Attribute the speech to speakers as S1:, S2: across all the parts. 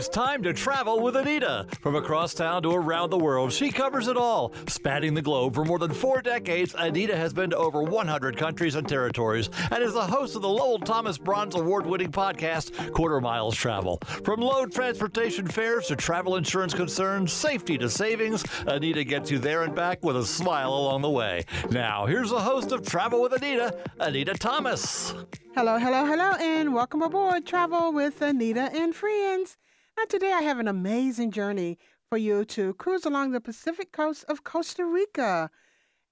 S1: It's time to travel with Anita. From across town to around the world, she covers it all. Spanning the globe for more than four decades, Anita has been to over 100 countries and territories and is the host of the Lowell Thomas Bronze Award winning podcast, Quarter Miles Travel. From low transportation fares to travel insurance concerns, safety to savings, Anita gets you there and back with a smile along the way. Now, here's the host of Travel with Anita, Anita Thomas.
S2: Hello, hello, hello, and welcome aboard Travel with Anita and Friends. And today I have an amazing journey for you to cruise along the Pacific coast of Costa Rica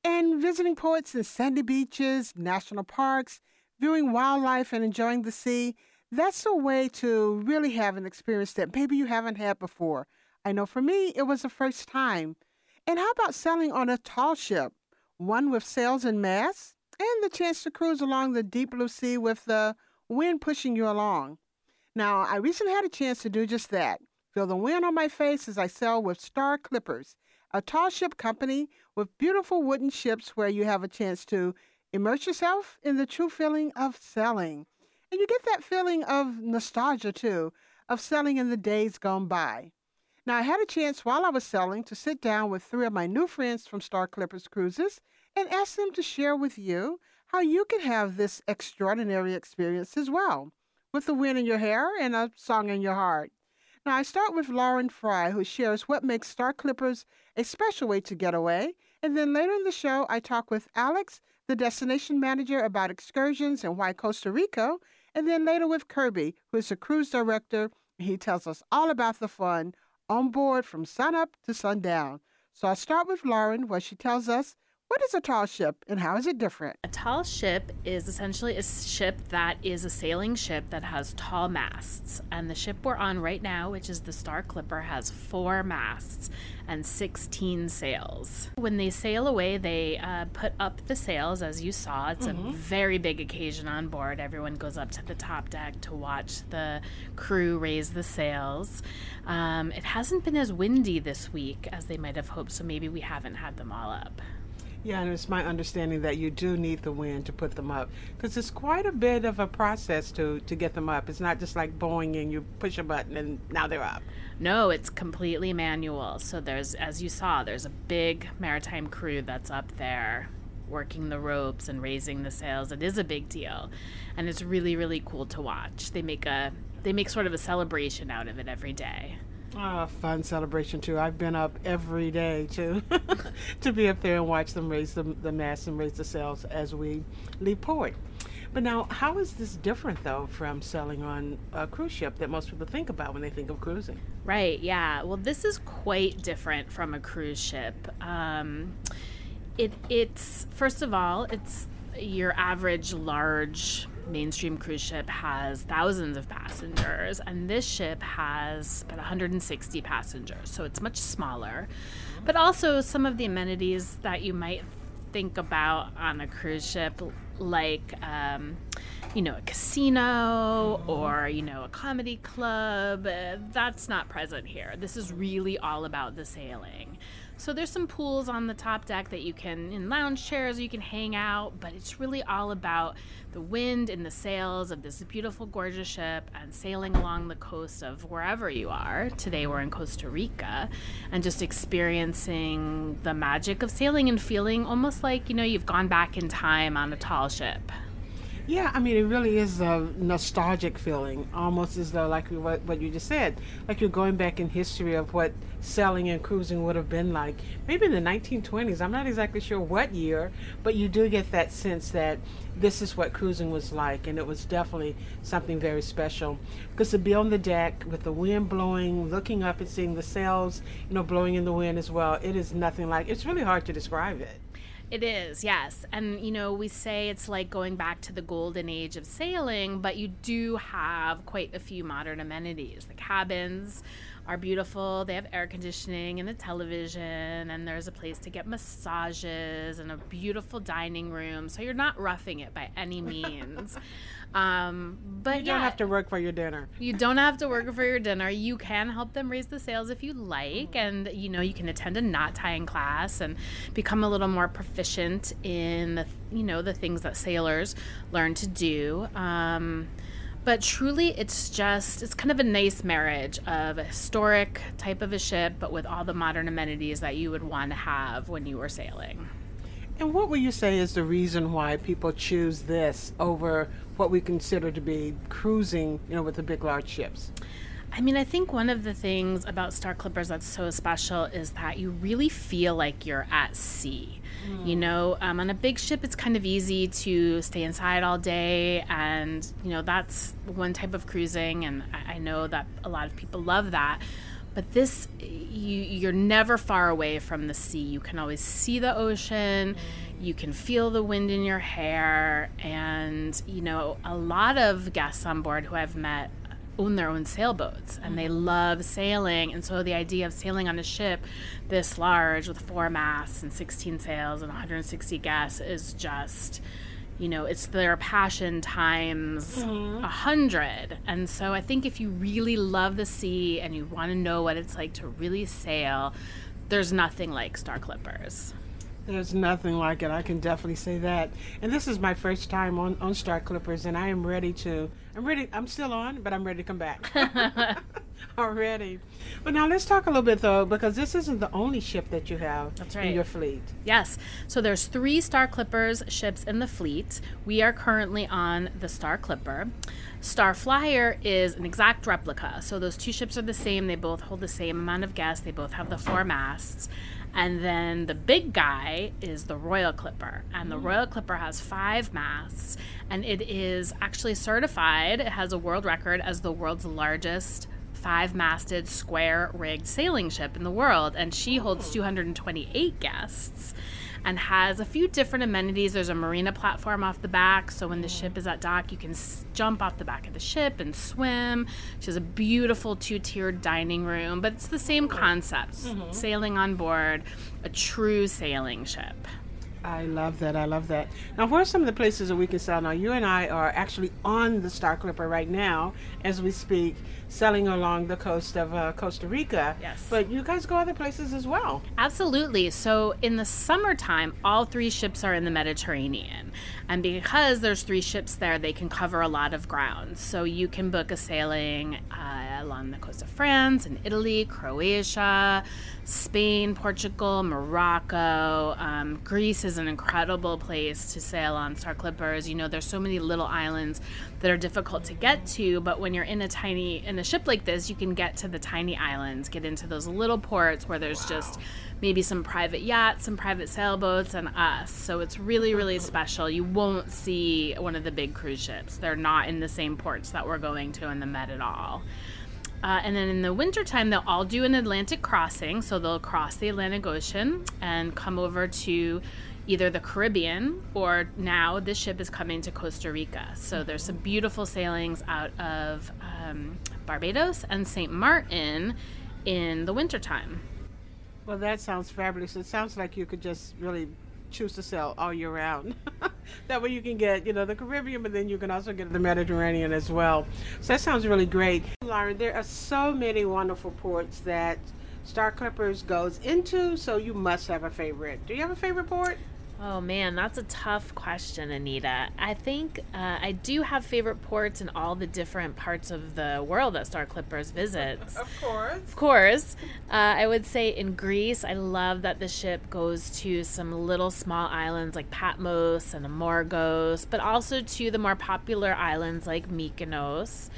S2: and visiting ports and sandy beaches, national parks, viewing wildlife, and enjoying the sea. That's a way to really have an experience that maybe you haven't had before. I know for me, it was the first time. And how about sailing on a tall ship, one with sails and masts? and the chance to cruise along the deep blue sea with the wind pushing you along. Now, I recently had a chance to do just that. Feel the wind on my face as I sail with Star Clippers, a tall ship company with beautiful wooden ships where you have a chance to immerse yourself in the true feeling of sailing. And you get that feeling of nostalgia too, of sailing in the days gone by. Now, I had a chance while I was sailing to sit down with three of my new friends from Star Clippers Cruises and ask them to share with you how you can have this extraordinary experience as well, with the wind in your hair and a song in your heart. Now, I start with Lauren Fry, who shares what makes Star Clippers a special way to get away. And then later in the show, I talk with Alex, the destination manager, about excursions and why Costa Rica. And then later with Kirby, who is the cruise director. He tells us all about the fun on board from sunup to sundown. So I'll start with Lauren, where she tells us what is a tall ship and how is it different?
S3: A tall ship is essentially a ship that is a sailing ship that has tall masts. And the ship we're on right now, which is the Star Clipper, has four masts and 16 sails. When they sail away, they uh, put up the sails, as you saw. It's mm-hmm. a very big occasion on board. Everyone goes up to the top deck to watch the crew raise the sails. Um, it hasn't been as windy this week as they might have hoped, so maybe we haven't had them all up.
S2: Yeah, and it's my understanding that you do need the wind to put them up because it's quite a bit of a process to to get them up. It's not just like Boeing and you push a button and now they're up.
S3: No, it's completely manual. So there's, as you saw, there's a big maritime crew that's up there working the ropes and raising the sails. It is a big deal, and it's really really cool to watch. They make a they make sort of a celebration out of it every day.
S2: Oh, fun celebration too. I've been up every day to to be up there and watch them raise the, the mast and raise the sails as we leave port. But now, how is this different though from sailing on a cruise ship that most people think about when they think of cruising?
S3: Right. Yeah. Well, this is quite different from a cruise ship. Um, it it's first of all, it's your average large mainstream cruise ship has thousands of passengers, and this ship has about 160 passengers, so it's much smaller. But also, some of the amenities that you might think about on a cruise ship, like um, you know, a casino or, you know, a comedy club. Uh, that's not present here. This is really all about the sailing. So there's some pools on the top deck that you can in lounge chairs you can hang out, but it's really all about the wind and the sails of this beautiful gorgeous ship and sailing along the coast of wherever you are. Today we're in Costa Rica and just experiencing the magic of sailing and feeling almost like, you know, you've gone back in time on a tall ship.
S2: Yeah, I mean, it really is a nostalgic feeling, almost as though, like what, what you just said, like you're going back in history of what sailing and cruising would have been like. Maybe in the 1920s, I'm not exactly sure what year, but you do get that sense that this is what cruising was like, and it was definitely something very special. Because to be on the deck with the wind blowing, looking up and seeing the sails, you know, blowing in the wind as well, it is nothing like, it's really hard to describe it.
S3: It is, yes. And, you know, we say it's like going back to the golden age of sailing, but you do have quite a few modern amenities. The cabins are beautiful, they have air conditioning and a television, and there's a place to get massages and a beautiful dining room. So you're not roughing it by any means. Um, but
S2: you don't
S3: yeah,
S2: have to work for your dinner.
S3: You don't have to work for your dinner. You can help them raise the sails if you like, and you know you can attend a knot tying class and become a little more proficient in the you know the things that sailors learn to do. Um, But truly, it's just, it's kind of a nice marriage of a historic type of a ship, but with all the modern amenities that you would want to have when you were sailing.
S2: And what would you say is the reason why people choose this over what we consider to be cruising, you know, with the big, large ships?
S3: I mean, I think one of the things about Star Clippers that's so special is that you really feel like you're at sea. Mm. You know, um, on a big ship, it's kind of easy to stay inside all day, and you know that's one type of cruising, and I, I know that a lot of people love that. But this, you, you're never far away from the sea. You can always see the ocean. Mm. You can feel the wind in your hair. And, you know, a lot of guests on board who I've met own their own sailboats and they mm-hmm. love sailing. And so the idea of sailing on a ship this large with four masts and 16 sails and 160 guests is just you know it's their passion times mm-hmm. a mm-hmm. hundred and so i think if you really love the sea and you want to know what it's like to really sail there's nothing like star clippers
S2: there's nothing like it. I can definitely say that. And this is my first time on, on Star Clippers, and I am ready to. I'm ready. I'm still on, but I'm ready to come back. Already. But now let's talk a little bit though, because this isn't the only ship that you have
S3: That's right.
S2: in your fleet.
S3: Yes. So there's three Star Clippers ships in the fleet. We are currently on the Star Clipper. Star Flyer is an exact replica. So those two ships are the same. They both hold the same amount of guests. They both have the four masts. And then the big guy is the Royal Clipper. And the mm. Royal Clipper has five masts. And it is actually certified, it has a world record as the world's largest five masted, square rigged sailing ship in the world. And she holds 228 guests and has a few different amenities. There's a marina platform off the back, so when the ship is at dock, you can s- jump off the back of the ship and swim. She has a beautiful two tiered dining room, but it's the same concept mm-hmm. sailing on board a true sailing ship.
S2: I love that. I love that. Now, where are some of the places that we can sail? Now, you and I are actually on the Star Clipper right now as we speak, sailing along the coast of uh, Costa Rica.
S3: Yes.
S2: But you guys go other places as well.
S3: Absolutely. So, in the summertime, all three ships are in the Mediterranean. And because there's three ships there, they can cover a lot of ground. So, you can book a sailing uh, along the coast of France and Italy, Croatia, Spain, Portugal, Morocco. Um, Greece is an incredible place to sail on Star Clippers. You know, there's so many little islands that are difficult to get to, but when you're in a tiny in a ship like this, you can get to the tiny islands, get into those little ports where there's wow. just maybe some private yachts, some private sailboats, and us. So it's really, really special. You won't see one of the big cruise ships. They're not in the same ports that we're going to in the Med at all. Uh, and then in the wintertime, they'll all do an Atlantic crossing. So they'll cross the Atlantic Ocean and come over to either the Caribbean or now this ship is coming to Costa Rica. So there's some beautiful sailings out of um, Barbados and St. Martin in the wintertime.
S2: Well, that sounds fabulous. It sounds like you could just really choose to sail all year round. that way you can get, you know, the Caribbean, but then you can also get the Mediterranean as well. So that sounds really great. Lauren, there are so many wonderful ports that Star Clippers goes into, so you must have a favorite. Do you have a favorite port?
S4: Oh man, that's a tough question, Anita. I think uh, I do have favorite ports in all the different parts of the world that Star Clippers visits.
S2: of course.
S4: Of course. Uh, I would say in Greece, I love that the ship goes to some little small islands like Patmos and Amorgos, but also to the more popular islands like Mykonos.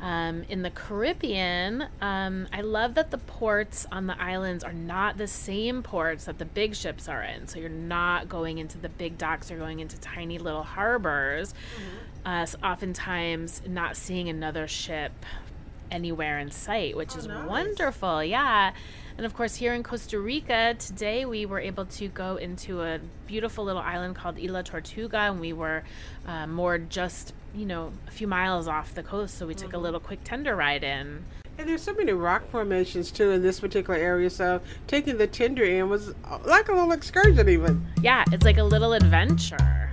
S4: Um, in the Caribbean, um, I love that the ports on the islands are not the same ports that the big ships are in. So you're not going into the big docks, you're going into tiny little harbors. Mm-hmm. Uh, so oftentimes, not seeing another ship anywhere in sight, which oh, is nice. wonderful. Yeah. And of course, here in Costa Rica, today we were able to go into a beautiful little island called Isla Tortuga, and we were uh, moored just, you know, a few miles off the coast. So we took mm-hmm. a little quick tender ride in.
S2: And there's so many rock formations too in this particular area. So taking the tender in was uh, like a little excursion, even.
S4: Yeah, it's like a little adventure.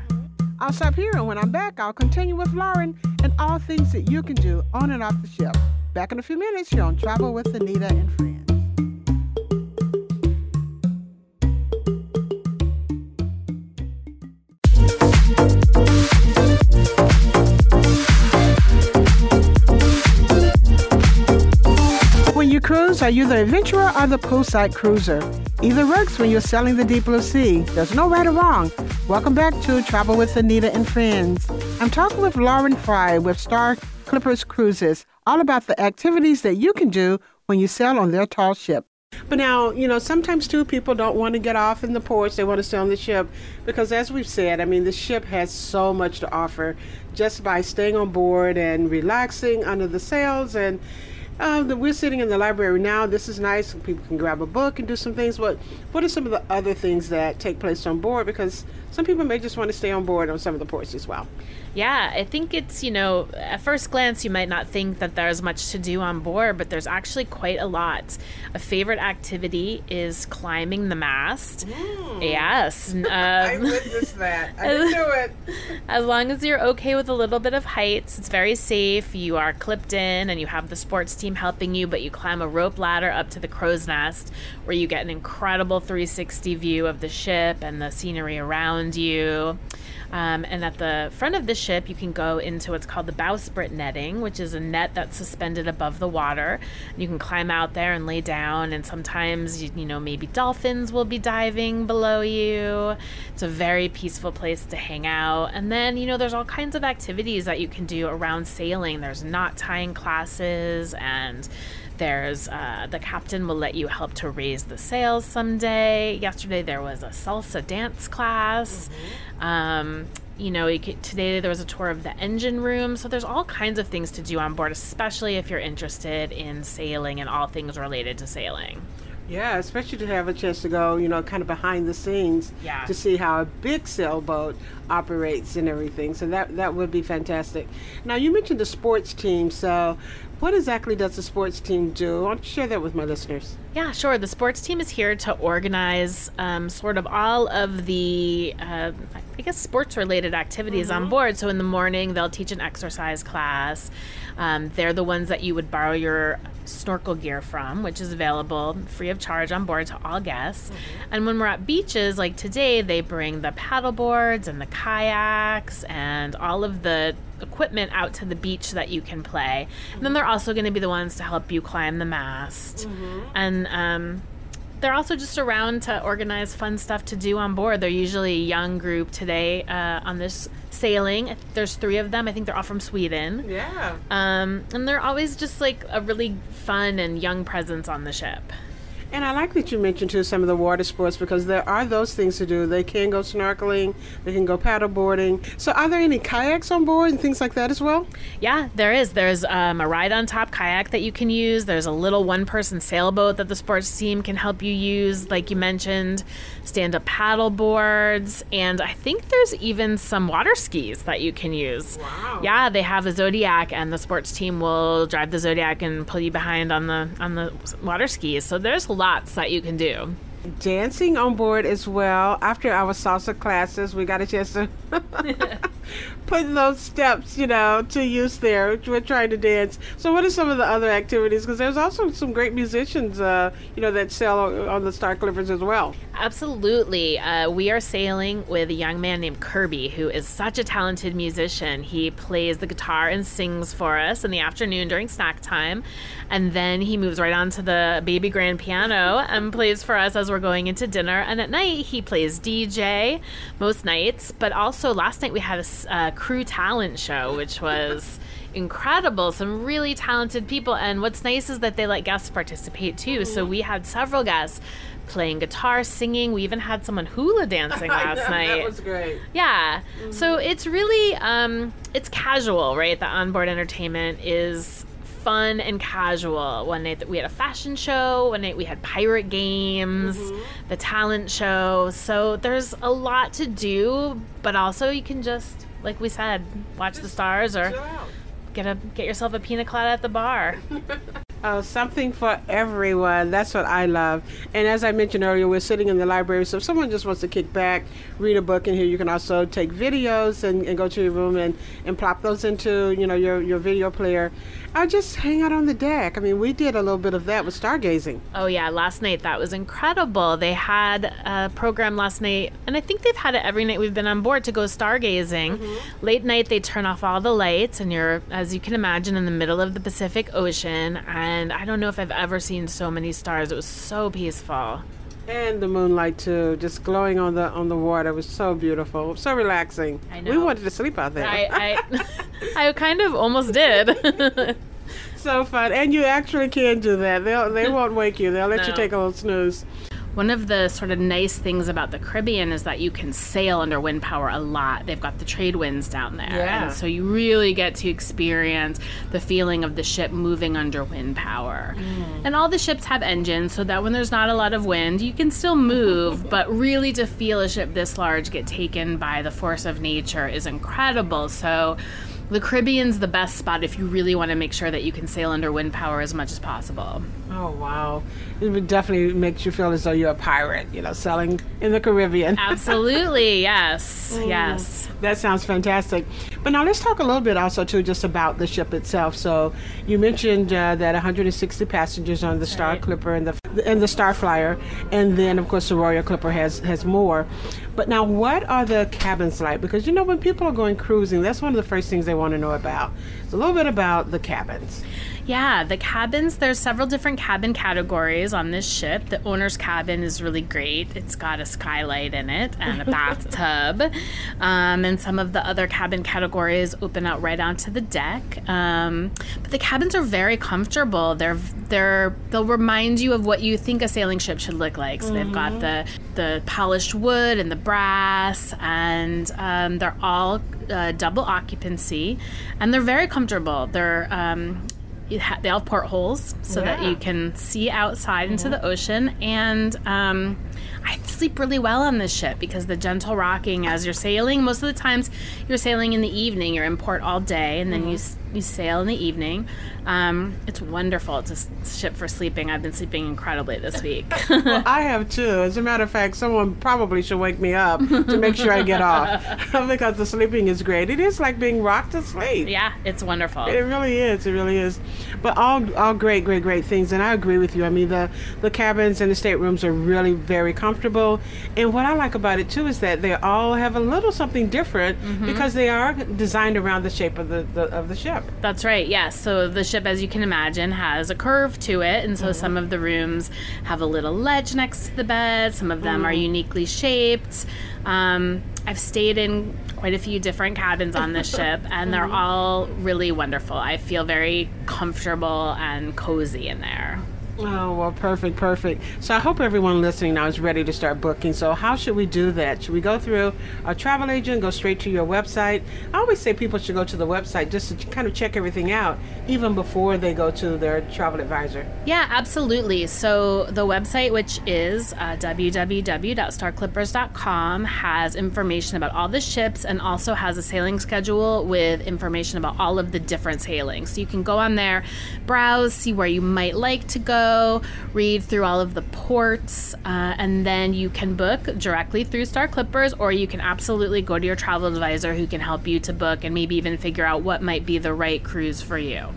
S2: I'll stop here, and when I'm back, I'll continue with Lauren and all things that you can do on and off the ship. Back in a few minutes here on Travel with Anita and Friends. Are you the adventurer or the poolside cruiser? Either works when you're sailing the deep blue sea. There's no right or wrong. Welcome back to Travel with Anita and Friends. I'm talking with Lauren Fry with Star Clippers Cruises, all about the activities that you can do when you sail on their tall ship. But now, you know, sometimes too, people don't want to get off in the ports. They want to stay on the ship because, as we've said, I mean, the ship has so much to offer just by staying on board and relaxing under the sails and uh, we're sitting in the library now. This is nice. People can grab a book and do some things. But what are some of the other things that take place on board? Because some people may just want to stay on board on some of the ports as well.
S3: Yeah, I think it's, you know, at first glance, you might not think that there's much to do on board, but there's actually quite a lot. A favorite activity is climbing the mast. Mm. Yes.
S2: Um, I witnessed that. I do it.
S3: As long as you're okay with a little bit of heights, it's very safe. You are clipped in and you have the sports team helping you, but you climb a rope ladder up to the crow's nest where you get an incredible 360 view of the ship and the scenery around you. Um, and at the front of the ship, you can go into what's called the bowsprit netting, which is a net that's suspended above the water. You can climb out there and lay down, and sometimes, you, you know, maybe dolphins will be diving below you. It's a very peaceful place to hang out. And then, you know, there's all kinds of activities that you can do around sailing. There's knot tying classes and there's uh, the captain will let you help to raise the sails someday. Yesterday there was a salsa dance class. Mm-hmm. Um, you know, you could, today there was a tour of the engine room. So there's all kinds of things to do on board, especially if you're interested in sailing and all things related to sailing.
S2: Yeah, especially to have a chance to go, you know, kind of behind the scenes
S3: yeah.
S2: to see how a big sailboat operates and everything. So that that would be fantastic. Now you mentioned the sports team, so what exactly does the sports team do? I want to share that with my listeners.
S3: Yeah, sure. The sports team is here to organize um, sort of all of the, uh, I guess, sports related activities mm-hmm. on board. So in the morning, they'll teach an exercise class. Um, they're the ones that you would borrow your snorkel gear from, which is available free of charge on board to all guests. Mm-hmm. And when we're at beaches, like today, they bring the paddle boards and the kayaks and all of the equipment out to the beach that you can play. And then they're also going to be the ones to help you climb the mast. Mm-hmm. And um, they're also just around to organize fun stuff to do on board. They're usually a young group today uh, on this sailing. There's three of them. I think they're all from Sweden.
S2: Yeah.
S3: Um, and they're always just like a really fun and young presence on the ship.
S2: And I like that you mentioned too some of the water sports because there are those things to do. They can go snorkeling, they can go paddle boarding. So, are there any kayaks on board and things like that as well?
S3: Yeah, there is. There's um, a ride on top kayak that you can use. There's a little one person sailboat that the sports team can help you use, like you mentioned, stand up paddle boards, and I think there's even some water skis that you can use.
S2: Wow.
S3: Yeah, they have a Zodiac, and the sports team will drive the Zodiac and pull you behind on the on the water skis. So there's lots that you can do.
S2: Dancing on board as well. After our salsa classes, we got a chance to put those steps, you know, to use there. We're trying to dance. So, what are some of the other activities? Because there's also some great musicians, uh, you know, that sail on the Star Clippers as well.
S3: Absolutely. Uh, we are sailing with a young man named Kirby, who is such a talented musician. He plays the guitar and sings for us in the afternoon during snack time. And then he moves right on to the baby grand piano and plays for us as we're going into dinner. And at night, he plays DJ most nights. But also, last night we had a uh, crew talent show, which was incredible. Some really talented people. And what's nice is that they let guests participate too. So we had several guests playing guitar, singing. We even had someone hula dancing last night.
S2: That was great.
S3: Yeah. Mm-hmm. So it's really um, it's casual, right? The onboard entertainment is fun and casual. One night we had a fashion show. One night we had pirate games, mm-hmm. the talent show. So there's a lot to do, but also you can just, like we said, watch the stars or get a get yourself a pina colada at the bar.
S2: Oh, something for everyone. That's what I love. And as I mentioned earlier, we're sitting in the library, so if someone just wants to kick back, read a book in here, you can also take videos and, and go to your room and, and plop those into, you know, your, your video player. I just hang out on the deck. I mean, we did a little bit of that with stargazing.
S3: Oh, yeah. Last night, that was incredible. They had a program last night, and I think they've had it every night we've been on board to go stargazing. Mm-hmm. Late night, they turn off all the lights, and you're, as you can imagine, in the middle of the Pacific Ocean. And and I don't know if I've ever seen so many stars. It was so peaceful.
S2: And the moonlight too, just glowing on the on the water it was so beautiful, so relaxing.
S3: I know.
S2: We wanted to sleep out there.
S3: I I, I kind of almost did.
S2: so fun, and you actually can do that. They'll they won't wake you. They'll let you take a little snooze.
S3: One of the sort of nice things about the Caribbean is that you can sail under wind power a lot. They've got the trade winds down there.
S2: Yeah.
S3: And so you really get to experience the feeling of the ship moving under wind power. Mm. And all the ships have engines so that when there's not a lot of wind, you can still move, but really to feel a ship this large get taken by the force of nature is incredible. So the Caribbean's the best spot if you really want to make sure that you can sail under wind power as much as possible.
S2: Oh wow! It definitely makes you feel as though you're a pirate, you know, sailing in the Caribbean.
S3: Absolutely, yes, yes.
S2: That sounds fantastic. But now let's talk a little bit also too, just about the ship itself. So you mentioned uh, that 160 passengers on the Star
S3: right.
S2: Clipper and the and the Star Flyer, and then of course the Royal Clipper has has more. But now, what are the cabins like? Because you know when people are going cruising, that's one of the first things they want to know about. It's a little bit about the cabins.
S3: Yeah, the cabins, there's several different cabin categories on this ship. The owner's cabin is really great. It's got a skylight in it and a bathtub. Um, and some of the other cabin categories open out right onto the deck. Um, but the cabins are very comfortable. They're they're they'll remind you of what you think a sailing ship should look like. So they've got the the polished wood and the brass, and um, they're all uh, double occupancy, and they're very comfortable. They're um, ha- they all have portholes so that you can see outside into the ocean. And um, i sleep really well on this ship because the gentle rocking as you're sailing most of the times you're sailing in the evening you're in port all day and then you, you sail in the evening um, it's wonderful it's a ship for sleeping i've been sleeping incredibly this week
S2: Well, I have too. As a matter of fact, someone probably should wake me up to make sure I get off because the sleeping is great. It is like being rocked to sleep.
S3: yeah it's wonderful
S2: It really is. It really is. But all all great, great, great things. And I agree with you. I mean, the the cabins and the staterooms are really very comfortable. And what I like about it too is that they all have a little something different because they are designed around the shape of the, the of the ship.
S3: That's right. Yes. So the ship, as you can imagine, has a curve to it, and so mm-hmm. some of the rooms have a little ledge next to the bed. Some of them are mm. uniquely shaped. Um, I've stayed in quite a few different cabins on this ship, and they're mm-hmm. all really wonderful. I feel very comfortable and cozy in there.
S2: Oh, well, perfect, perfect. So I hope everyone listening now is ready to start booking. So, how should we do that? Should we go through a travel agent, go straight to your website? I always say people should go to the website just to kind of check everything out, even before they go to their travel advisor.
S3: Yeah, absolutely. So the website, which is uh, www.starclippers.com, has information about all the ships and also has a sailing schedule with information about all of the different sailings. So you can go on there, browse, see where you might like to go, read through all of the ports, uh, and then you can book directly through Star Clippers, or you can absolutely go to your travel advisor who can help you to book and maybe even figure out what might be the right cruise for you.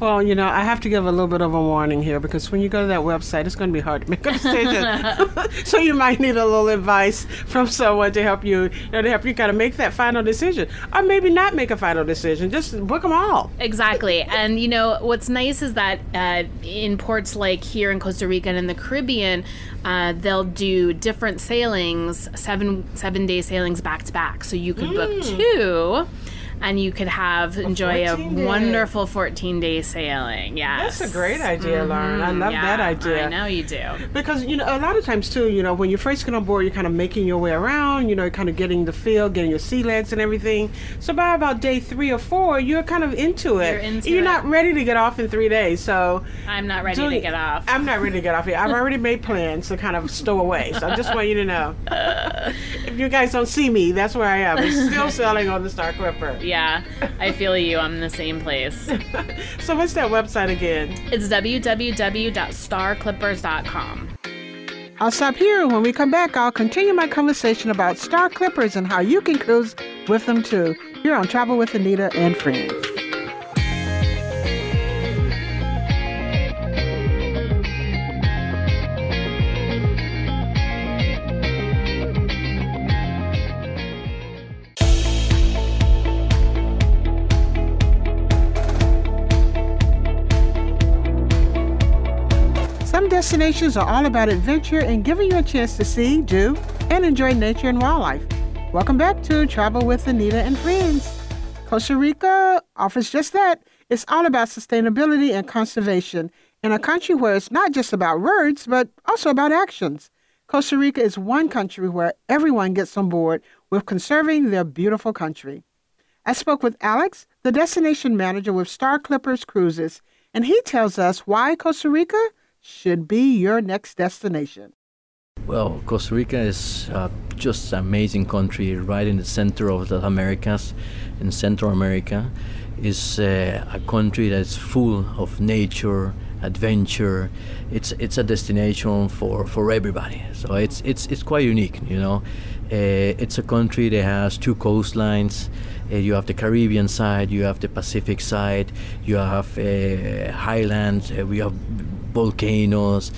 S2: Well, you know, I have to give a little bit of a warning here because when you go to that website, it's going to be hard to make a decision. so you might need a little advice from someone to help you, you know, to help you kind of make that final decision, or maybe not make a final decision. Just book them all.
S3: Exactly. And, you know, what's nice is that uh, in ports like here in Costa Rica and in the Caribbean, uh, they'll do different sailings, seven seven day sailings back to back. So you could book two. And you could have enjoy a
S2: 14 days.
S3: wonderful 14 day sailing. Yeah,
S2: That's a great idea, mm-hmm. Lauren. I love
S3: Yeah,
S2: that idea.
S3: I know you do.
S2: Because you know, a lot of times too, you know, when you first get on board, you're kind of making your way around. You know, kind of getting the feel, getting your sea legs and everything. So by about day three or four, you're kind of into it.
S3: You're into
S2: You're
S3: it.
S2: not ready to get off in three days. So
S3: I'm not ready to get off.
S2: I'm not ready to get off yet. I've already made plans to kind of stow away. So I just want you to know. if you guys don't see me, that's where I am. It's still sailing on the Star Clipper.
S3: yeah, I feel you. I'm in the same place.
S2: So what's that website again?
S3: It's www.starclippers.com.
S2: I'll stop here. When we come back, I'll continue my conversation about Star Clippers and how you can cruise with them too. Here on Travel with Anita and Friends. Destinations are all about adventure and giving you a chance to see, do, and enjoy nature and wildlife. Welcome back to Travel with Anita and Friends. Costa Rica offers just that. It's all about sustainability and conservation in a country where it's not just about words, but also about actions. Costa Rica is one country where everyone gets on board with conserving their beautiful country. I spoke with Alex, the destination manager with Star Clippers Cruises, and he tells us why Costa Rica should be your next destination.
S5: Well, Costa Rica is uh, just an amazing country right in the center of the Americas, in Central America. It's uh, a country that's full of nature, adventure. It's it's a destination for, for everybody. So it's it's it's quite unique, you know. Uh, it's a country that has two coastlines. Uh, you have the Caribbean side, you have the Pacific side, you have uh, highlands, uh, we have volcanoes,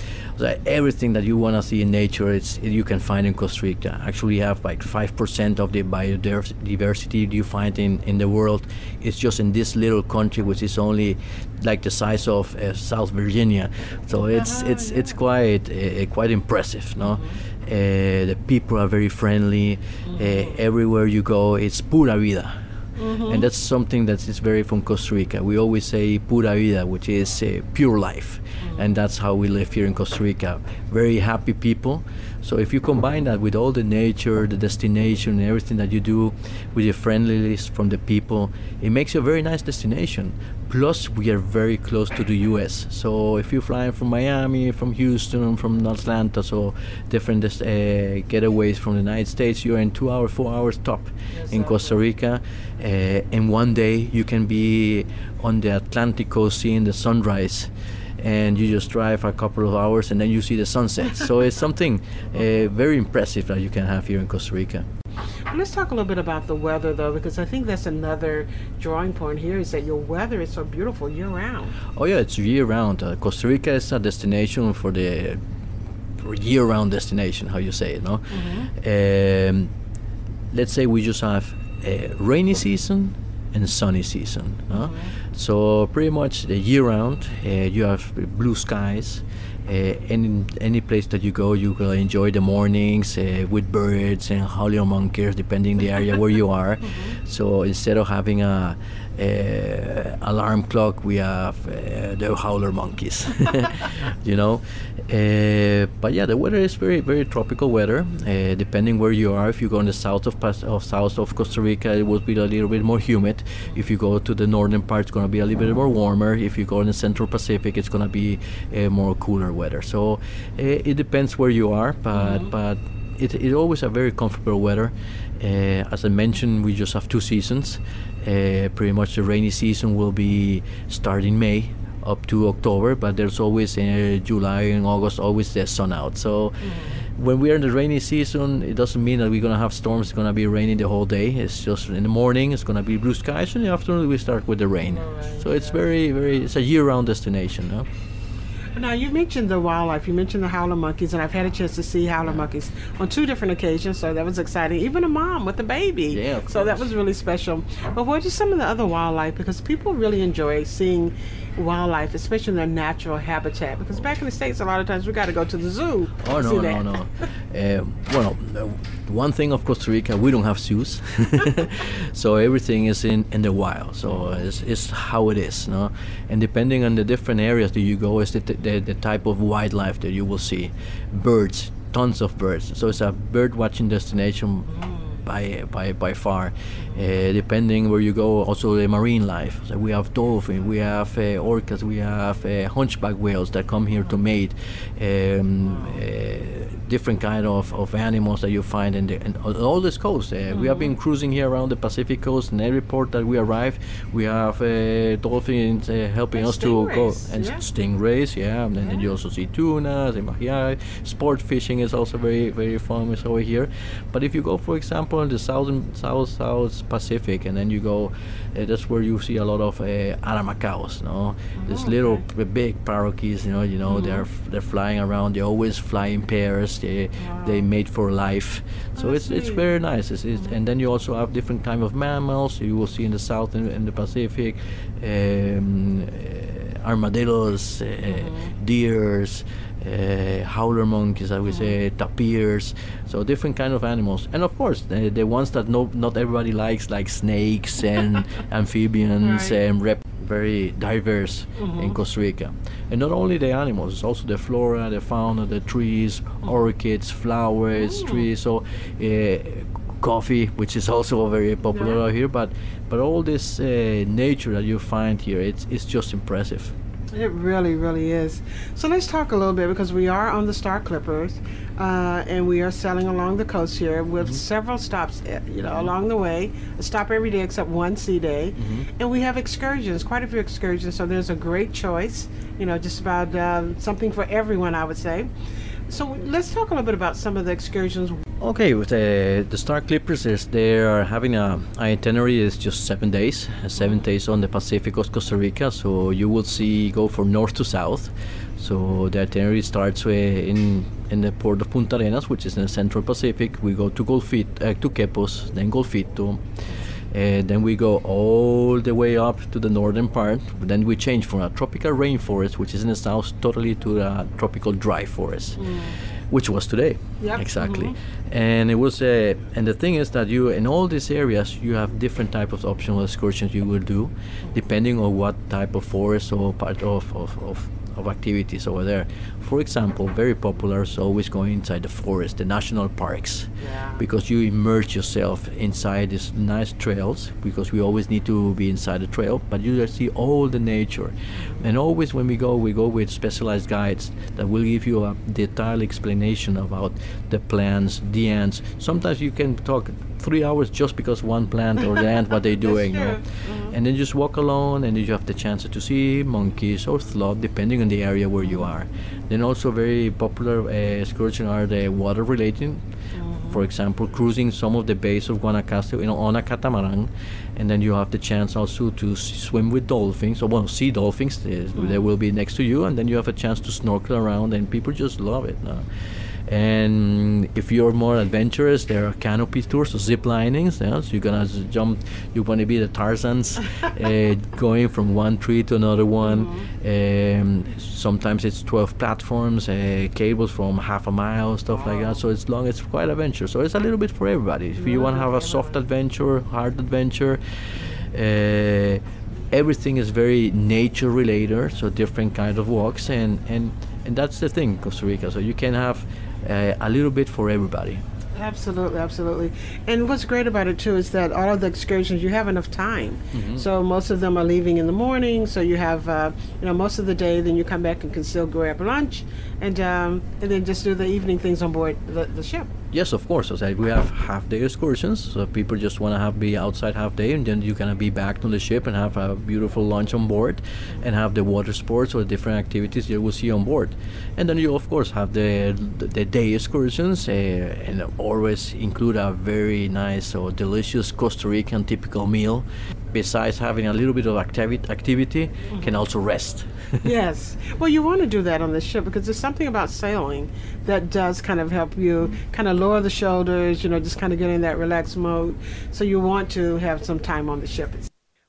S5: everything that you want to see in nature, it's you can find in Costa Rica. Actually, you have like five percent of the biodiversity you find in, in the world. It's just in this little country, which is only like the size of uh, South Virginia. So it's uh-huh, it's yeah. it's quite uh, quite impressive, no. Mm-hmm. the people are very friendly. Mm-hmm. everywhere you go, it's pura vida. Mm-hmm. And that's something that is very from Costa Rica. We always say pura vida, which is uh, pure life. Mm-hmm. And that's how we live here in Costa Rica. Very happy people. So if you combine that with all the nature, the destination, and everything that you do, with the friendliness from the people, it makes you a very nice destination. Plus, we are very close to the U.S. So if you're flying from Miami, from Houston, from Atlanta, so different uh, getaways from the United States, you're in two hours, four hours top yes, in Costa Rica. Uh, and one day you can be on the Atlantic coast seeing the sunrise and you just drive a couple of hours and then you see the sunset. so it's something uh, very impressive that you can have here in Costa Rica.
S2: Let's talk a little bit about the weather, though, because I think that's another drawing point here is that your weather is so beautiful year round.
S5: Oh, yeah, it's year round. Uh, Costa Rica is a destination for the year round destination, how you say it, no? Mm-hmm. Um, let's say we just have a rainy season and sunny season. Mm-hmm. So, pretty much the year round, uh, you have blue skies uh, any any place that you go, you will enjoy the mornings uh, with birds and howler monkeys, depending the area where you are. Mm-hmm. So instead of having a uh, alarm clock, we have uh, the howler monkeys, you know. Uh, but yeah, the weather is very very tropical weather. Uh, depending where you are, if you go in the south of, of south of Costa Rica, it will be a little bit more humid. If you go to the northern part, it's gonna be a little bit more warmer. If you go in the central Pacific, it's gonna be uh, more cooler weather. So uh, it depends where you are, but mm-hmm. but it, it always a very comfortable weather. as I mentioned, we just have two seasons. Uh, pretty much the rainy season will be starting May up to October, but there's always uh, July and August always the sun out. So mm. when we are in the rainy season, it doesn't mean that we're gonna have storms. It's gonna be raining the whole day. It's just in the morning it's gonna be blue skies, and in the afternoon we start with the rain. Right, so it's very very it's a year-round destination. No?
S2: Now you mentioned the wildlife. You mentioned the howler monkeys, and I've had a chance to see howler monkeys on two different occasions. So that was exciting. Even a mom with a baby.
S5: Yeah.
S2: So that was really special. But what are some of the other wildlife? Because people really enjoy seeing wildlife, especially in their natural habitat. Because back in the states, a lot of times we got to go to the zoo.
S5: Oh no, no, no. uh, well, one thing of Costa Rica, we don't have zoos, so everything is in in the wild. So it's, it's how it is, no. And depending on the different areas that you go, is the, the, the type of wildlife that you will see. Birds, tons of birds. So it's a bird watching destination. Mm by by by far. Uh, depending where you go, also the marine life. So we have dolphins, we have uh, orcas, we have uh, hunchback whales that come here to mate. Um, different kind of, of animals that you find in, the, in all this coast. Mm-hmm. We have been mm-hmm. cruising here around the Pacific coast, and every port that we arrive, we have dolphins helping and us to go and yeah. stingrays. Yeah, and then yeah. you also see tuna, and Sport fishing is also very very famous over here. But if you go, for example, in the southern south south Pacific, and then you go. Uh, that's where you see a lot of uh, Ara macaos. No, oh, these little big parakeets. You know, you know mm-hmm. they're they're flying around. They always fly in pairs. They wow. they mate for life. So oh, it's sweet. it's very nice. It's, it's, and then you also have different kind of mammals. You will see in the south and in, in the Pacific. Um, uh, armadillos, uh, mm-hmm. deers, uh, howler monkeys, I would say, mm-hmm. tapirs, so different kind of animals, and of course the, the ones that no, not everybody likes, like snakes and amphibians right. and rep very diverse mm-hmm. in Costa Rica. And not only the animals, it's also the flora, the fauna, the trees, mm-hmm. orchids, flowers, Ooh. trees. So uh, coffee, which is also very popular yeah. out here. But but all this uh, nature that you find here, it's it's just impressive.
S2: It really, really is. So let's talk a little bit because we are on the Star Clippers, uh, and we are sailing along the coast here with mm-hmm. several stops, eh, you know, along the way. A stop every day except one sea day, mm-hmm. and we have excursions, quite a few excursions. So there's a great choice, you know, just about uh, something for everyone, I would say. So let's talk a little bit about some of the excursions.
S5: Okay, with the, the Star Clippers, is they are having a itinerary is just seven days, seven days on the Pacific Coast, of Costa Rica. So you will see go from north to south. So the itinerary starts in in the port of Puntarenas, which is in the Central Pacific. We go to Golfito, uh, to Quepos, then Golfito. Uh, then we go all the way up to the northern part. Then we change from a tropical rainforest, which is in the south, totally to a tropical dry forest, mm. Which was today.
S2: Yep.
S5: Exactly. Mm-hmm. And it was, uh, and the thing is that you in all these areas you have different type of optional excursions you will do, depending on what type of forest or part of, of, of of activities over there. For example, very popular is always going inside the forest, the national parks, yeah. because you immerse yourself inside these nice trails. Because we always need to be inside the trail, but you just see all the nature. And always when we go, we go with specialized guides that will give you a detailed explanation about the plants, the ants. Sometimes you can talk three hours just because one plant or the ant what they're doing. You know? mm-hmm. And then you just walk alone, and then you have the chance to see monkeys or sloth, depending on the area where you are. Then also very popular uh, excursion are the water related. Mm-hmm. For example, cruising some of the bays of Guanacaste you know, on a catamaran, and then you have the chance also to swim with dolphins or well, see dolphins. Mm-hmm. They will be next to you, and then you have a chance to snorkel around, and people just love it. And if you're more adventurous there are canopy tours so zip linings yeah? so you're gonna jump you want to be the tarzans uh, going from one tree to another one mm-hmm. um, sometimes it's 12 platforms uh, cables from half a mile stuff wow. like that so it's long it's quite adventure so it's a little bit for everybody if you want to have a soft adventure hard adventure uh, everything is very nature related so different kind of walks and and and that's the thing costa rica so you can have uh, a little bit for everybody.
S2: Absolutely, absolutely. And what's great about it too is that all of the excursions you have enough time. Mm-hmm. So most of them are leaving in the morning, so you have uh, you know most of the day. Then you come back and can still grab lunch, and um, and then just do the evening things on board the, the ship.
S5: Yes, of course. As I said, we have half day excursions, so people just want to have be outside half day, and then you can be back on the ship and have a beautiful lunch on board, and have the water sports or different activities you will see on board, and then you of course have the the, day excursions, uh, and always include a very nice or delicious Costa Rican typical meal. Besides having a little bit of activi- activity, mm-hmm. can also rest.
S2: yes. Well, you want to do that on the ship because there's something about sailing that does kind of help you kind of lower the shoulders, you know, just kind of get in that relaxed mode. So you want to have some time on the ship.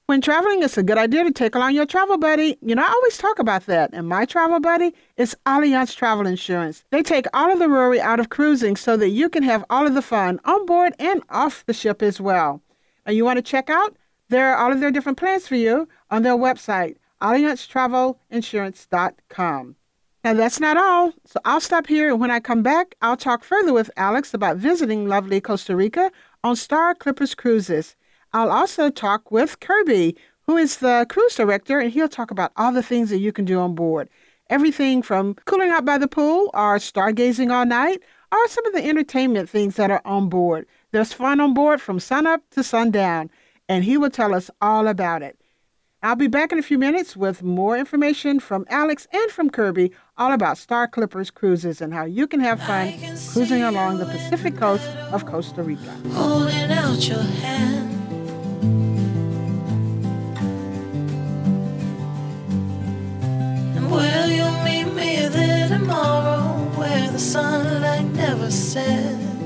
S2: When traveling, it's a good idea to take along your travel buddy. You know, I always talk about that. And my travel buddy is Allianz Travel Insurance. They take all of the worry out of cruising so that you can have all of the fun on board and off the ship as well. And you want to check out their all of their different plans for you on their website, AllianzTravelInsurance.com. Now, that's not all. So I'll stop here, and when I come back, I'll talk further with Alex about visiting lovely Costa Rica on Star Clippers Cruises. I'll also talk with Kirby, who is the cruise director, and he'll talk about all the things that you can do on board. Everything from cooling out by the pool, or stargazing all night, or some of the entertainment things that are on board. There's fun on board from sunup to sundown, and he will tell us all about it. I'll be back in a few minutes with more information from Alex and from Kirby all about Star Clippers cruises and how you can have fun cruising along the Pacific coast of Costa Rica. Holding out your hand. And will you meet me there tomorrow where the sunlight never sets?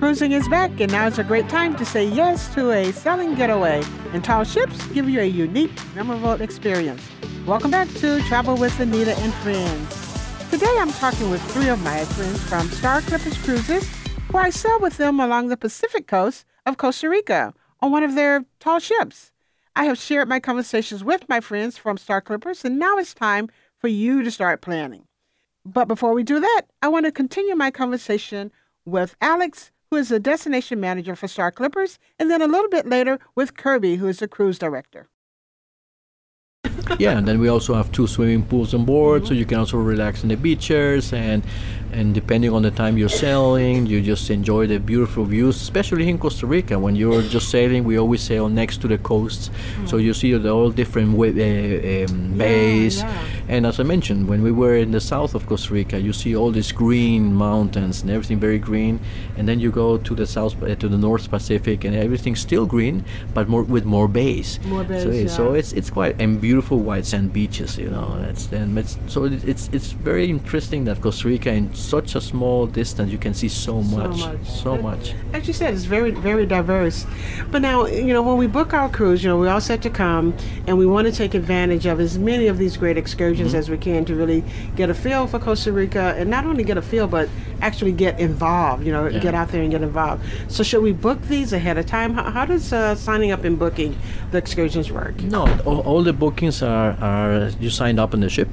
S2: Cruising is back, and now is a great time to say yes to a sailing getaway. And tall ships give you a unique, memorable experience. Welcome back to Travel with Anita and Friends. Today I'm talking with three of my friends from Star Clippers Cruises, where I sail with them along the Pacific coast of Costa Rica on one of their tall ships. I have shared my conversations with my friends from Star Clippers, and now it's time for you to start planning. But before we do that, I want to continue my conversation with Alex, who is the destination manager for Star Clippers, and then a little bit later with Kirby, who is the cruise director.
S5: Yeah, and then we also have two swimming pools on board, mm-hmm. so you can also relax in the beach chairs and and depending on the time you're sailing, you just enjoy the beautiful views. Especially in Costa Rica, when you're just sailing, we always sail next to the coast, mm. so you see the all different uh, um, bays. Yeah, yeah. And as I mentioned, when we were in the south of Costa Rica, you see all these green mountains and everything very green. And then you go to the south, uh, to the North Pacific, and everything's still green, but more with more bays.
S2: More bays.
S5: So,
S2: yeah.
S5: so it's it's quite and beautiful white sand beaches. You know, it's and it's so it's it's very interesting that Costa Rica in such a small distance you can see so much so much, so much.
S2: as you said it's very very diverse but now you know when we book our cruise you know we're all set to come and we want to take advantage of as many of these great excursions mm-hmm. as we can to really get a feel for costa rica and not only get a feel but actually get involved you know yeah. get out there and get involved so should we book these ahead of time how, how does uh, signing up and booking the excursions work
S5: no all, all the bookings are, are you signed up on the ship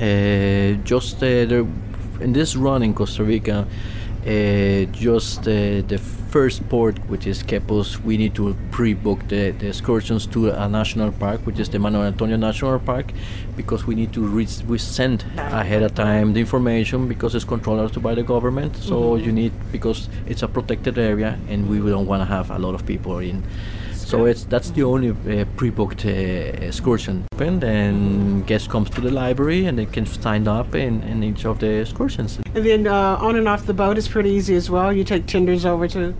S5: uh, just uh, there in this run in Costa Rica, uh, just uh, the first port, which is Quepos, we need to pre-book the, the, excursions to a national park, which is the Manuel Antonio National Park, because we need to re- we send ahead of time the information because it's controlled by the government. So mm-hmm. you need because it's a protected area, and we don't want to have a lot of people in. So it's that's the only uh, pre-booked uh, excursion. And then guests comes to the library and they can sign up in, in each of the excursions.
S2: And then uh, on and off the boat is pretty easy as well. You take tenders over to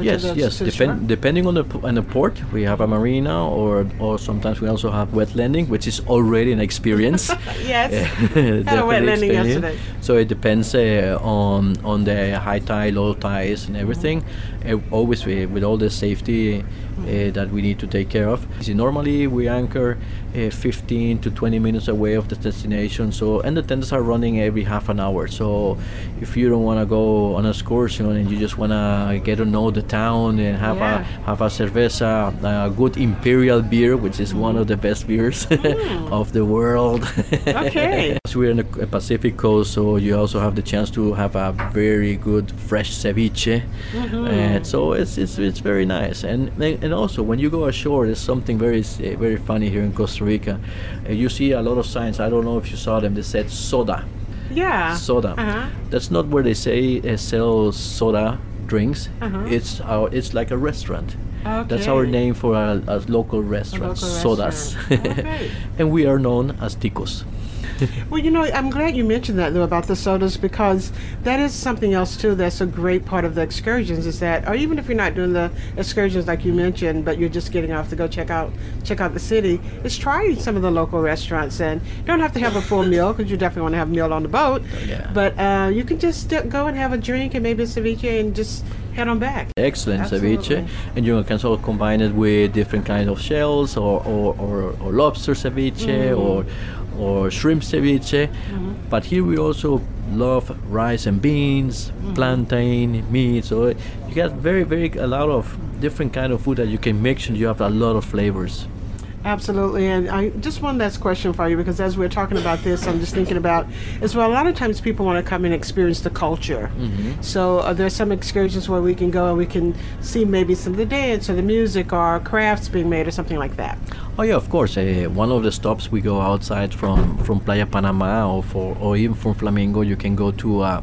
S5: yes, yes. Depend, depending on the on the port, we have a marina, or or sometimes we also have wet landing, which is already an experience.
S2: yes, had a wet landing yesterday.
S5: So it depends uh, on on the high tide, low tides, and everything. Uh, always with, with all the safety uh, that we need to take care of. See, normally we anchor uh, 15 to 20 minutes away of the destination. So and the tents are running every half an hour. So if you don't want to go on a excursion and you just want to get to know the town and have yeah. a have a cerveza, a good imperial beer, which is mm. one of the best beers mm. of the world.
S2: okay.
S5: so we're in the Pacific coast, so you also have the chance to have a very good fresh ceviche. Mm-hmm. And so it's, it's it's very nice. And and also when you go ashore, there's something very very funny here in Costa Rica. Uh, you see a lot of signs. I don't know if you saw them. They said soda.
S2: Yeah.
S5: Soda. Uh-huh. That's not where they say uh, sell soda drinks. Uh-huh. It's our. It's like a restaurant. Okay. That's our name for a, a local restaurant, a local sodas. Restaurant. okay. and we are known as ticos.
S2: well, you know, I'm glad you mentioned that though about the sodas because that is something else too. That's a great part of the excursions is that, or even if you're not doing the excursions like you mentioned, but you're just getting off to go check out check out the city, is trying some of the local restaurants and you don't have to have a full meal because you definitely want to have a meal on the boat.
S5: Yeah.
S2: But uh, you can just go and have a drink and maybe a ceviche and just head on back.
S5: Excellent Absolutely. ceviche, and you can also combine it with different kinds of shells or, or, or, or lobster ceviche mm. or or shrimp ceviche. Mm-hmm. But here we also love rice and beans, mm-hmm. plantain, meat. So you get very, very a lot of different kind of food that you can mix, and you have a lot of flavors.
S2: Absolutely, and I just one last question for you because as we're talking about this, I'm just thinking about as well. A lot of times people want to come and experience the culture. Mm-hmm. So uh, there's some excursions where we can go and we can see maybe some of the dance or the music or crafts being made or something like that.
S5: Oh yeah, of course. Uh, one of the stops we go outside from from Playa Panama or for or even from Flamingo, you can go to. Uh,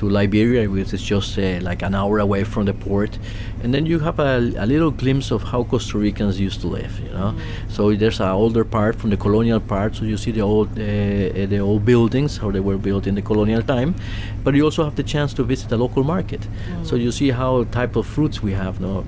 S5: to Liberia, which is just uh, like an hour away from the port, and then you have a, a, little glimpse of how Costa Ricans used to live. You know, mm-hmm. so there's an older part from the colonial part, so you see the old uh, uh, the old buildings how they were built in the colonial time, but you also have the chance to visit the local market. Mm-hmm. So you see how type of fruits we have. You No,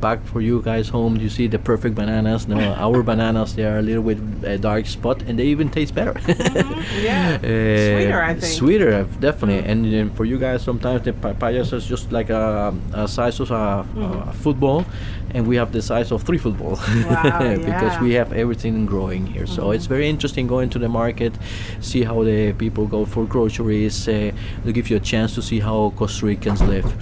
S5: back for you guys home, you see the perfect bananas. No, our bananas they are a little bit uh, dark spot, and they even taste better.
S2: mm-hmm. Yeah, sweeter, I think.
S5: Sweeter, uh, definitely. And then for you guys, sometimes the papayas is just like a, a size of a, mm-hmm. a, football, and we have the size of three footballs
S2: wow,
S5: because
S2: yeah.
S5: we have everything growing here. Mm-hmm. So it's very interesting going to the market, see how the people go for groceries. Uh, to give you a chance to see how Costa Ricans live.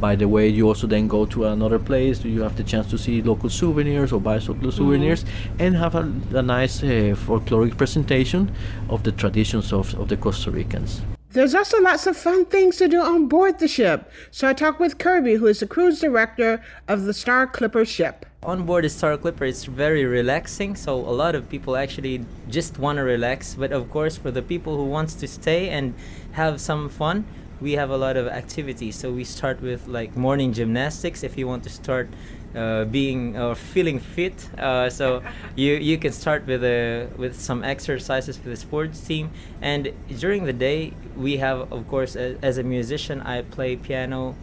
S5: By the way, you also then go to another place. You have the chance to see local souvenirs or buy local mm-hmm. souvenirs and have a, a nice uh, folkloric presentation of the traditions of, of the Costa Ricans.
S2: There's also lots of fun things to do on board the ship. So I talked with Kirby, who is the cruise director of the Star Clipper ship.
S6: On board the Star Clipper, it's very relaxing. So a lot of people actually just want to relax. But of course, for the people who wants to stay and have some fun, we have a lot of activities. So we start with like morning gymnastics if you want to start uh, being or feeling fit. Uh, so you you can start with a with some exercises for the sports team. And during the day, we have of course a, as a musician, I play piano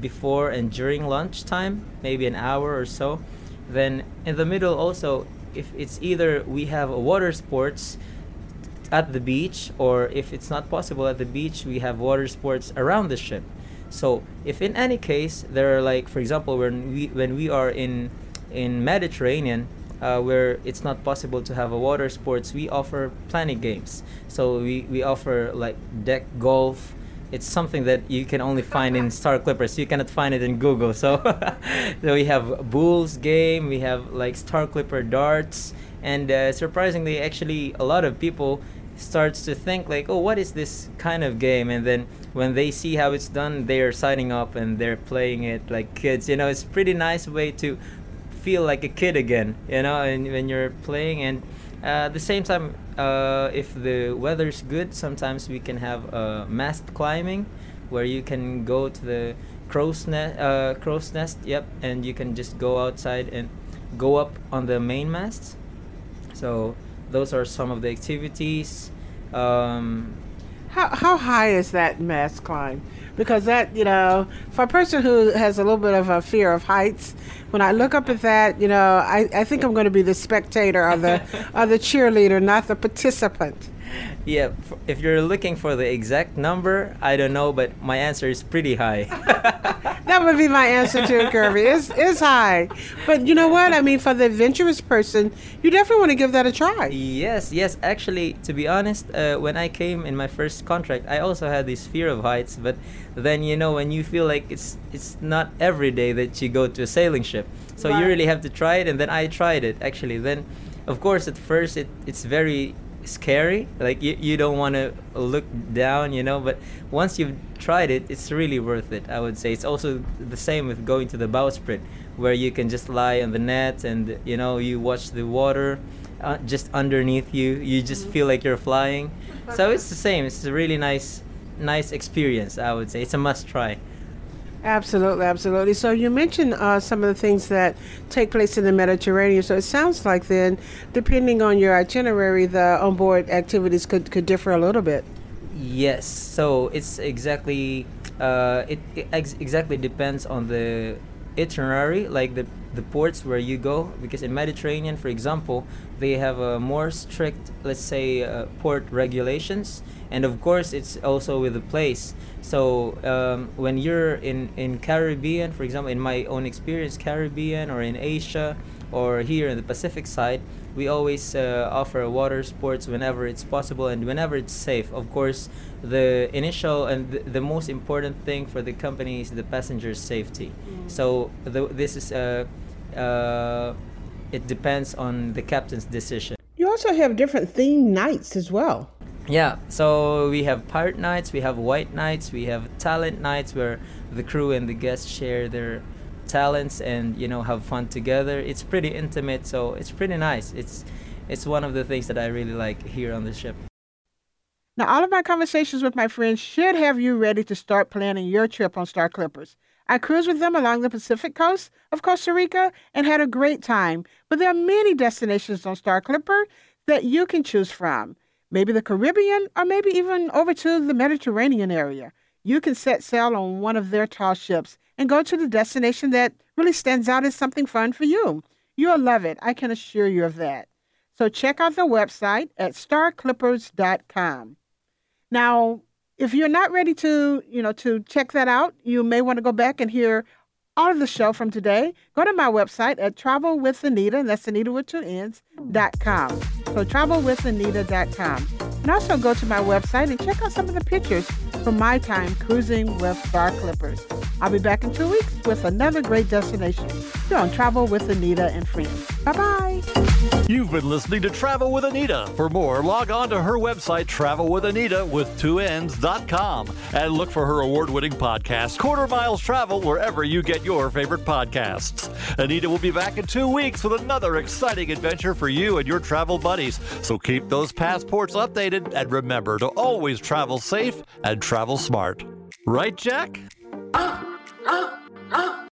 S6: before and during lunchtime, maybe an hour or so. Then in the middle also, if it's either we have a water sports at the beach or if it's not possible at the beach we have water sports around the ship so if in any case there are like for example when we when we are in in mediterranean uh, where it's not possible to have a water sports we offer plenty games so we, we offer like deck golf it's something that you can only find in Star Clippers. You cannot find it in Google. So, so we have Bulls game, we have like Star Clipper darts, and uh, surprisingly, actually, a lot of people starts to think like, oh, what is this kind of game? And then when they see how it's done, they are signing up and they're playing it like kids. You know, it's pretty nice way to feel like a kid again. You know, and when you're playing and uh, at the same time, uh, if the weather's good, sometimes we can have uh, mast climbing, where you can go to the crow's nest. Uh, crow's nest. Yep, and you can just go outside and go up on the main mast. So those are some of the activities. Um,
S2: how, how high is that mass climb? Because that, you know, for a person who has a little bit of a fear of heights, when I look up at that, you know, I, I think I'm going to be the spectator or the, or the cheerleader, not the participant.
S6: Yeah, if you're looking for the exact number, I don't know, but my answer is pretty high.
S2: that would be my answer too, Kirby. It's, it's high. But you know what? I mean, for the adventurous person, you definitely want to give that a try.
S6: Yes, yes. Actually, to be honest, uh, when I came in my first contract, I also had this fear of heights. But then, you know, when you feel like it's it's not every day that you go to a sailing ship, so right. you really have to try it. And then I tried it actually. Then, of course, at first it it's very scary. Like you, you don't want to look down you know but once you've tried it it's really worth it i would say. It's also the same with going to the bowsprit where you can just lie on the net and you know you watch the water uh, just underneath you. You just feel like you're flying. So it's the same. It's a really nice nice experience i would say. It's a must try
S2: Absolutely, absolutely. So you mentioned uh, some of the things that take place in the Mediterranean. So it sounds like then, depending on your itinerary, the onboard activities could, could differ a little bit.
S6: Yes. So it's exactly uh, it, it ex- exactly depends on the itinerary, like the the ports where you go. Because in Mediterranean, for example, they have a more strict, let's say, uh, port regulations, and of course, it's also with the place. So um, when you're in in Caribbean, for example, in my own experience, Caribbean or in Asia or here in the Pacific side, we always uh, offer water sports whenever it's possible and whenever it's safe. Of course, the initial and th- the most important thing for the company is the passenger's safety. Mm. So the, this is uh, uh, it depends on the captain's decision.
S2: You also have different theme nights as well
S6: yeah so we have pirate nights we have white nights we have talent nights where the crew and the guests share their talents and you know have fun together. It's pretty intimate so it's pretty nice. It's it's one of the things that i really like here on the ship.
S2: Now all of my conversations with my friends should have you ready to start planning your trip on star clippers. I cruised with them along the Pacific coast of Costa Rica and had a great time. But there are many destinations on Star Clipper that you can choose from. Maybe the Caribbean, or maybe even over to the Mediterranean area. You can set sail on one of their tall ships and go to the destination that really stands out as something fun for you. You'll love it. I can assure you of that. So check out the website at starclippers.com.
S4: Now, if you're not ready to, you know, to check that out, you may want to go back and hear all of the show from today. Go to my website at travelwithanita, and that's Anita with two N's, dot com. So travelwithanita.com. And also go to my website and check out some of the pictures from my time cruising with Star Clippers. I'll be back in two weeks with another great destination. You're on Travel with Anita and Friends. Bye bye.
S1: You've been listening to Travel with Anita. For more, log on to her website, travelwithanita with two N's.com, and look for her award winning podcast, Quarter Miles Travel, wherever you get your favorite podcasts. Anita will be back in two weeks with another exciting adventure for you and your travel buddies. So keep those passports updated and remember to always travel safe and travel smart. Right, Jack?